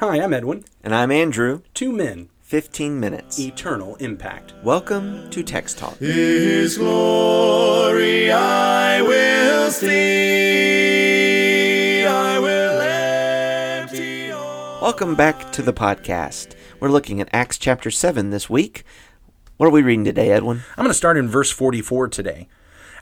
Hi, I'm Edwin. And I'm Andrew. Two men, 15 minutes. eternal impact. Welcome to Text Talk. His glory I will see. I will empty all. Welcome back to the podcast. We're looking at Acts chapter 7 this week. What are we reading today, Edwin? I'm going to start in verse 44 today.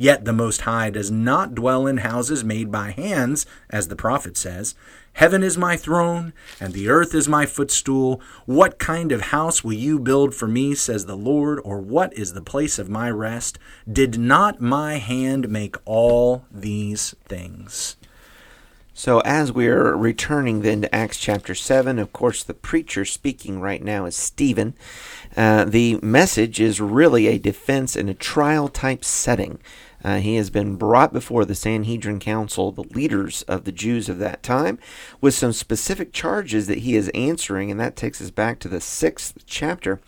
Yet the Most High does not dwell in houses made by hands, as the prophet says. Heaven is my throne, and the earth is my footstool. What kind of house will you build for me, says the Lord, or what is the place of my rest? Did not my hand make all these things? So, as we're returning then to Acts chapter 7, of course, the preacher speaking right now is Stephen. Uh, the message is really a defense in a trial type setting. Uh, he has been brought before the Sanhedrin Council, the leaders of the Jews of that time, with some specific charges that he is answering, and that takes us back to the sixth chapter.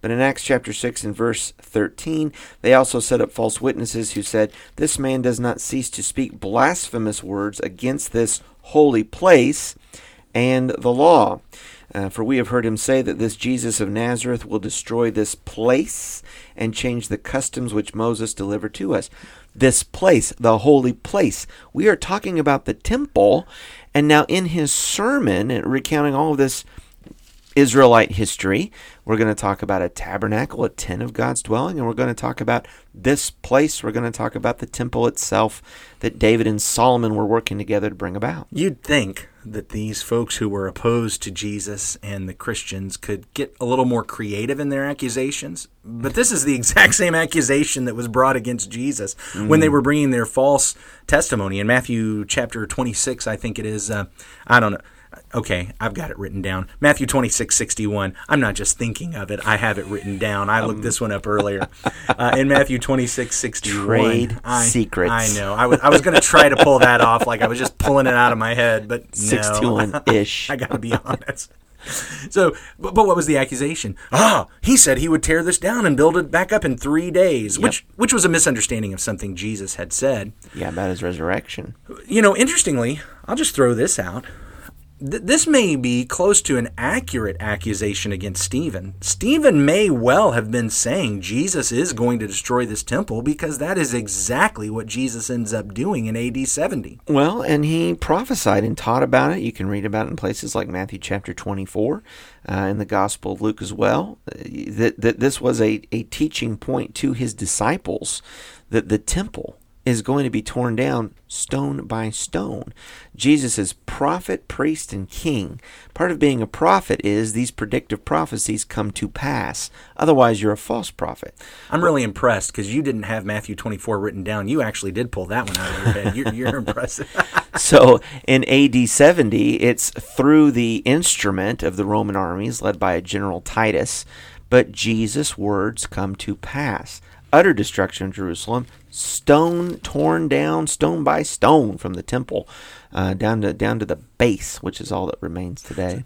But in Acts chapter 6 and verse 13, they also set up false witnesses who said, This man does not cease to speak blasphemous words against this holy place and the law. Uh, for we have heard him say that this Jesus of Nazareth will destroy this place and change the customs which Moses delivered to us. This place, the holy place. We are talking about the temple, and now in his sermon, recounting all of this Israelite history, we're going to talk about a tabernacle, a tent of God's dwelling, and we're going to talk about this place. We're going to talk about the temple itself that David and Solomon were working together to bring about. You'd think that these folks who were opposed to Jesus and the Christians could get a little more creative in their accusations, but this is the exact same accusation that was brought against Jesus mm. when they were bringing their false testimony in Matthew chapter 26, I think it is. Uh, I don't know okay, I've got it written down. Matthew 26, 61. I'm not just thinking of it, I have it written down. I looked um. this one up earlier. Uh, in Matthew 26, 61. Trade I, secrets. I know. I was, I was going to try to pull that off like I was just pulling it out of my head, but no. 61 ish. I got to be honest. So, but, but, what was the accusation? Ah, he said he would tear this down and build it back up in three days, yep. which which was a misunderstanding of something Jesus had said. Yeah, about his resurrection. You know, interestingly, I'll just throw this out th- this may be close to an accurate accusation against Stephen. Stephen may well have been saying Jesus is going to destroy this temple because that is exactly what Jesus ends up doing in AD 70. Well, and he prophesied and taught about it. You can read about it in places like Matthew chapter 24 uh, in the Gospel of Luke as well. That, that this was a, a teaching point to his disciples that the temple is going to be torn down stone by stone. Jesus is prophet, priest, and king. Part of being a prophet is these predictive prophecies come to pass. Otherwise, you're a false prophet. I'm really impressed because you didn't have Matthew 24 written down. You actually did pull that one out of your head. You're, you're impressive. so in AD 70, it's through the instrument of the Roman armies led by a General Titus, but Jesus' words come to pass utter destruction of Jerusalem, stone torn down, stone by stone from the temple, uh, down to down to the base, which is all that remains today.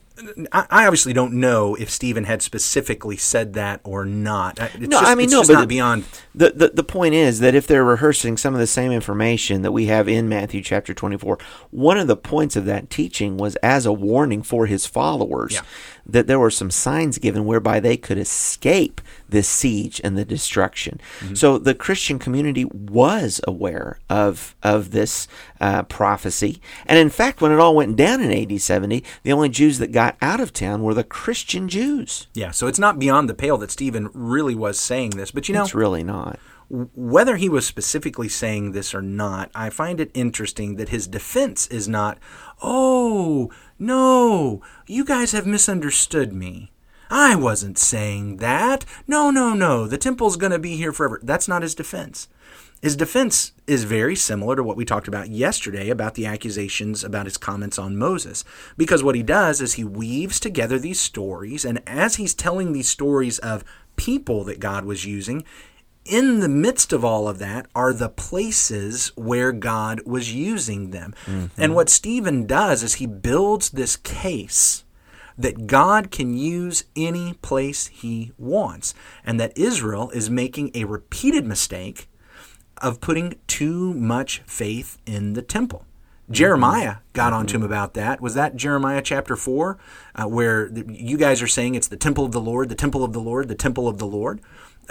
I obviously don't know if Stephen had specifically said that or not. It's no, just, I mean no, but beyond. The, the the point is that if they're rehearsing some of the same information that we have in Matthew chapter twenty four, one of the points of that teaching was as a warning for his followers yeah. that there were some signs given whereby they could escape this siege and the destruction. Mm-hmm. So the Christian community was aware of of this uh, prophecy, and in fact, when it all went down in AD seventy, the only Jews that got got out of town were the Christian Jews. Yeah, so it's not beyond the pale that Stephen really was saying this. But you know, it's really not. Whether he was specifically saying this or not, I find it interesting that his defense is not, oh, no, you guys have misunderstood me. I wasn't saying that. No, no, no, the temple's going to be here forever. That's not his defense. His defense is very similar to what we talked about yesterday about the accusations about his comments on Moses. Because what he does is he weaves together these stories, and as he's telling these stories of people that God was using, in the midst of all of that are the places where God was using them. Mm-hmm. And what Stephen does is he builds this case that God can use any place he wants, and that Israel is making a repeated mistake of putting too much faith in the temple. Jeremiah got onto him about that. Was that Jeremiah chapter 4, uh, where the, you guys are saying it's the temple of the Lord, the temple of the Lord, the temple of the Lord?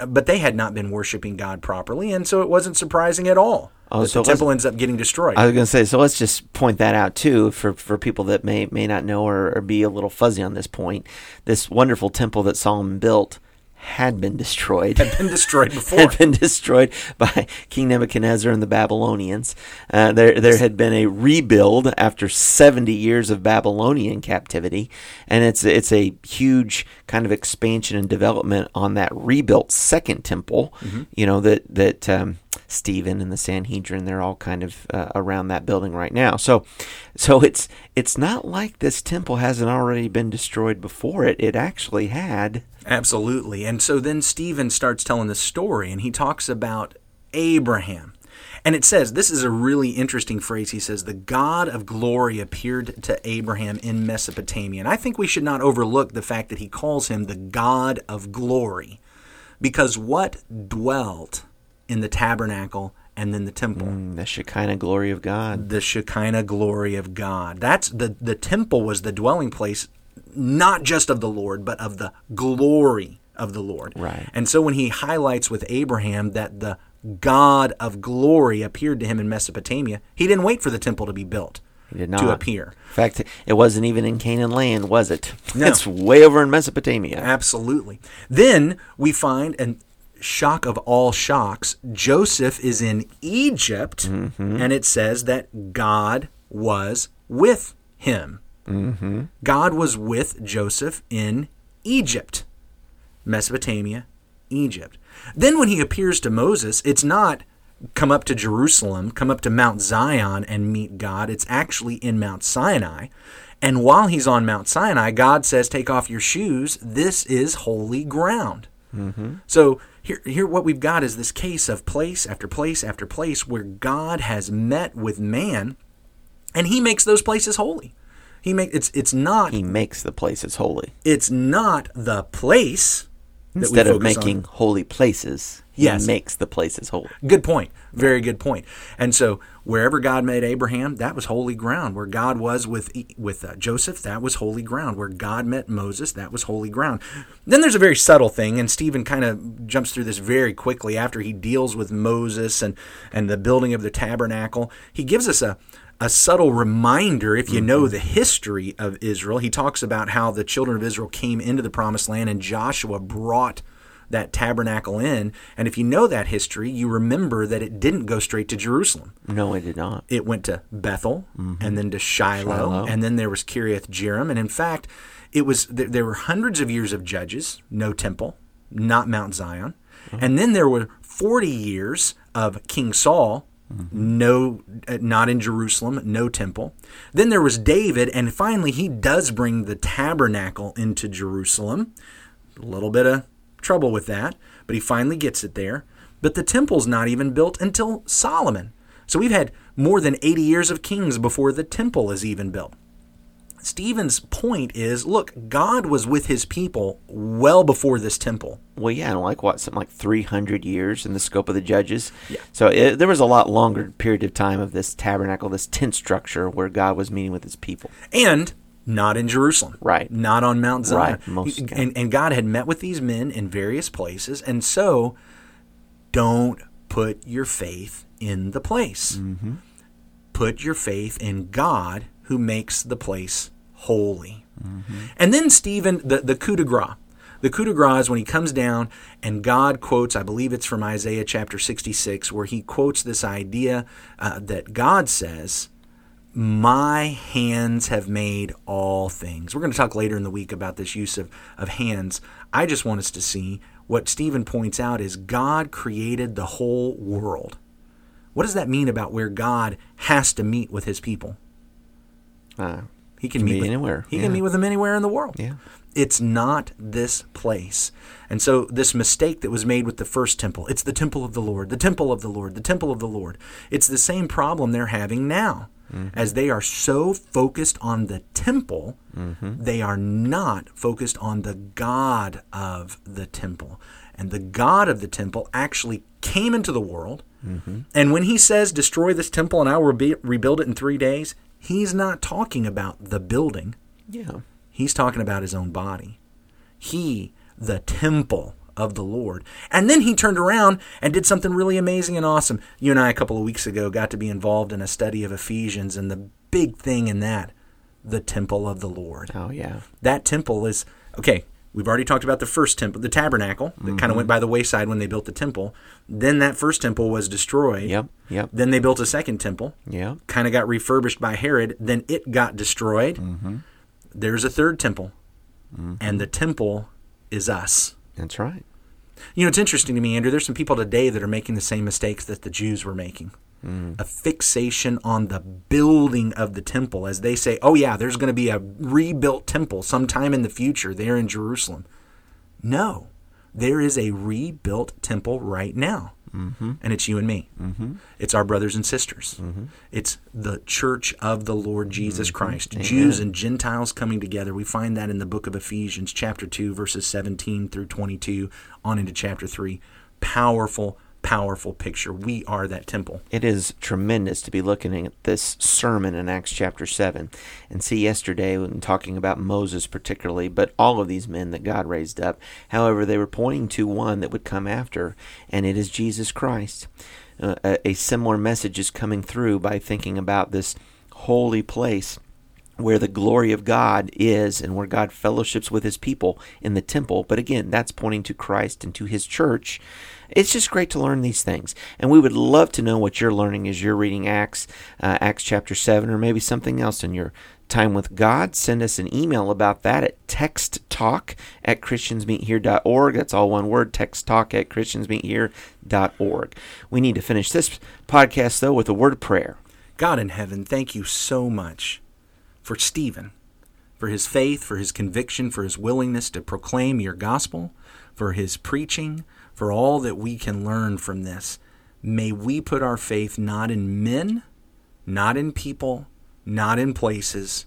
But they had not been worshiping God properly, and so it wasn't surprising at all Oh, that so the temple ends up getting destroyed. I was going to say, so let's just point that out too for, for people that may may not know or, or be a little fuzzy on this point. This wonderful temple that Solomon built had been destroyed. had been destroyed before. had been destroyed by King Nebuchadnezzar and the Babylonians. Uh, there, there had been a rebuild after 70 years of Babylonian captivity, and it's it's a huge kind of expansion and development on that rebuilt second temple. You know that that um, Stephen and the Sanhedrin they're all kind of uh, around that building right now. So, so it's it's not like this temple hasn't already been destroyed before it. It actually had. Absolutely. And so then Stephen starts telling the story and he talks about Abraham. And it says, this is a really interesting phrase. He says, the God of glory appeared to Abraham in Mesopotamia. And I think we should not overlook the fact that he calls him the God of glory. Because what dwelt in the tabernacle and then the temple? mm, The Shekinah glory of God. the Shekinah glory of God. That's the the temple was the dwelling place not just of the Lord, but of the glory of the Lord. Right. And so when he highlights with Abraham that the God of glory appeared to him in Mesopotamia, he didn't wait for the temple to be built He did to appear. In fact, it wasn't even in Canaan land, was it? No. It's way over in Mesopotamia. Absolutely. Then we find, and shock of all shocks, Joseph is in Egypt, and it says that God was with him. Mm-hmm. God was with Joseph in Egypt, Mesopotamia, Egypt. Then when he appears to Moses, it's not come up to Jerusalem, come up to Mount Zion and meet God. It's actually in Mount Sinai. And while he's on Mount Sinai, God says, Take off your shoes. This is holy ground. Mm-hmm. So here, here, what we've got is this case of place after place after place where God has met with man, and He makes those places holy. He make it's it's not He makes the places holy. it's not the place Instead of focus on. making holy places, Yes. he makes the places holy. Good point. Very good point. And so wherever God made Abraham, that was holy ground. Where God was with with uh, Joseph, that was holy ground. Where God met Moses, that was holy ground. Then there's a very subtle thing, and Stephen kind of jumps through this very quickly after he deals with Moses and and the building of the tabernacle. He gives us a a subtle reminder if you know mm-hmm. the history of Israel. He talks about how the children of Israel came into the promised land and Joshua brought that tabernacle in. And if you know that history, you remember that it didn't go straight to Jerusalem. No, it did not. It went to Bethel mm-hmm. and then to Shiloh, Shiloh. and then there was Kiriath Jearim. And in fact, it was there, there were hundreds of years of judges, no temple, not Mount Zion. Uh-huh. And then there were 40 years of King Saul, no uh, not in Jerusalem, no temple. Then there was David and finally he does bring the tabernacle into Jerusalem. A little bit of trouble with that, but he finally gets it there. But the temple's not even built until Solomon. So we've had more than 80 years of kings before the temple is even built. Stephen's point is look, God was with his people well before this temple. Well, yeah, and like what, something like 300 years in the scope of the judges. Yeah. So it, there was a lot longer period of time of this tabernacle, this tent structure where God was meeting with his people. And not in Jerusalem. Right. Not on Mount Zion. Right, most- and, and God had met with these men in various places. And so don't put your faith in the place. Mm-hmm. Put your faith in God who makes the place holy. Mm-hmm. And then Stephen, the, the coup de grace. The coup de grace is when he comes down and God quotes, I believe it's from Isaiah chapter 66, where he quotes this idea uh, that God says, My hands have made all things. We're going to talk later in the week about this use of, of hands. I just want us to see what Stephen points out is God created the whole world. What does that mean about where God has to meet with his people? Uh, He can Can meet be with, anywhere, He yeah. can meet with them anywhere in the world. Yeah. It's not this place. And so this mistake that was made with the first temple, it's the temple of the Lord, the temple of the Lord, the temple of the Lord. It's the same problem they're having now. Mm-hmm. As they are so focused on the temple, mm-hmm. they are not focused on the God of the temple. And the God of the temple actually came into the world. Mm-hmm. And when he says, destroy this temple and I will rebuild it in three days, he's not talking about the building. yeah. He's talking about his own body. He, the temple of the Lord. And then he turned around and did something really amazing and awesome. You and I, a couple of weeks ago, got to be involved in a study of Ephesians, and the big thing in that, the temple of the Lord. Oh, yeah. That temple is, okay, we've already talked about the first temple, the tabernacle, that kind of mm-hmm. went by the wayside when they built the temple. Then that first temple was destroyed. Yep. Yep. Then they built a second temple Yep. kind of got refurbished by Herod. Then it got destroyed. Mm-hmm. There's a third temple, mm-hmm. and the temple is us. That's right. You know, it's interesting to me, Andrew. There's some people today that are making the same mistakes that the Jews were making. A fixation on the building of the temple, as they say, "Oh yeah, there's going to be a rebuilt temple sometime in the future there in Jerusalem." No, there is a rebuilt temple right now, mm-hmm. and it's you and me. Mm-hmm. It's our brothers and sisters. It's the church of the Lord Jesus Christ, Jews and Gentiles coming together. We find that in the book of Ephesians, chapter 2, verses 17 through 22, on into chapter 3. Powerful, powerful picture. We are that temple. It is tremendous to be looking at this sermon in Acts chapter 7 and see yesterday when talking about Moses particularly, but all of these men that God raised up. However, they were pointing to one that would come after, and it is Jesus Christ. Uh, a, a similar message is coming through by thinking about this holy place where the glory of God is and where God fellowships with his people in the temple. But again, that's pointing to Christ and to his church. It's just great to learn these things. And we would love to know what you're learning as you're reading Acts, uh, Acts chapter 7, or maybe something else in your time with God. Send us an email about that at texttalk at christiansmeethere.org. That's all one word, texttalk at christiansmeethere.org. We need to finish this podcast, though, with a word of prayer. God in heaven, thank you so much for Stephen, for his faith, for his conviction, for his willingness to proclaim your gospel, for his preaching, for all that we can learn from this. May we put our faith not in men, not in people, not in places.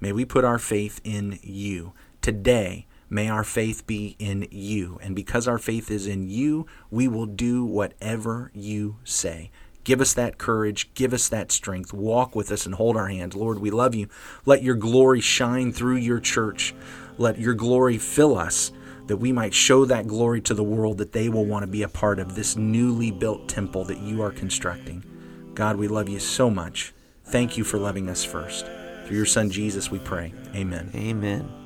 May we put our faith in you. Today, may our faith be in you. And because our faith is in you, we will do whatever you say. Give us that courage. Give us that strength. Walk with us and hold our hands. Lord, we love you. Let your glory shine through your church. Let your glory fill us that we might show that glory to the world that they will want to be a part of this newly built temple that you are constructing. God, we love you so much. Thank you for loving us first. Through your son Jesus, we pray. Amen. Amen.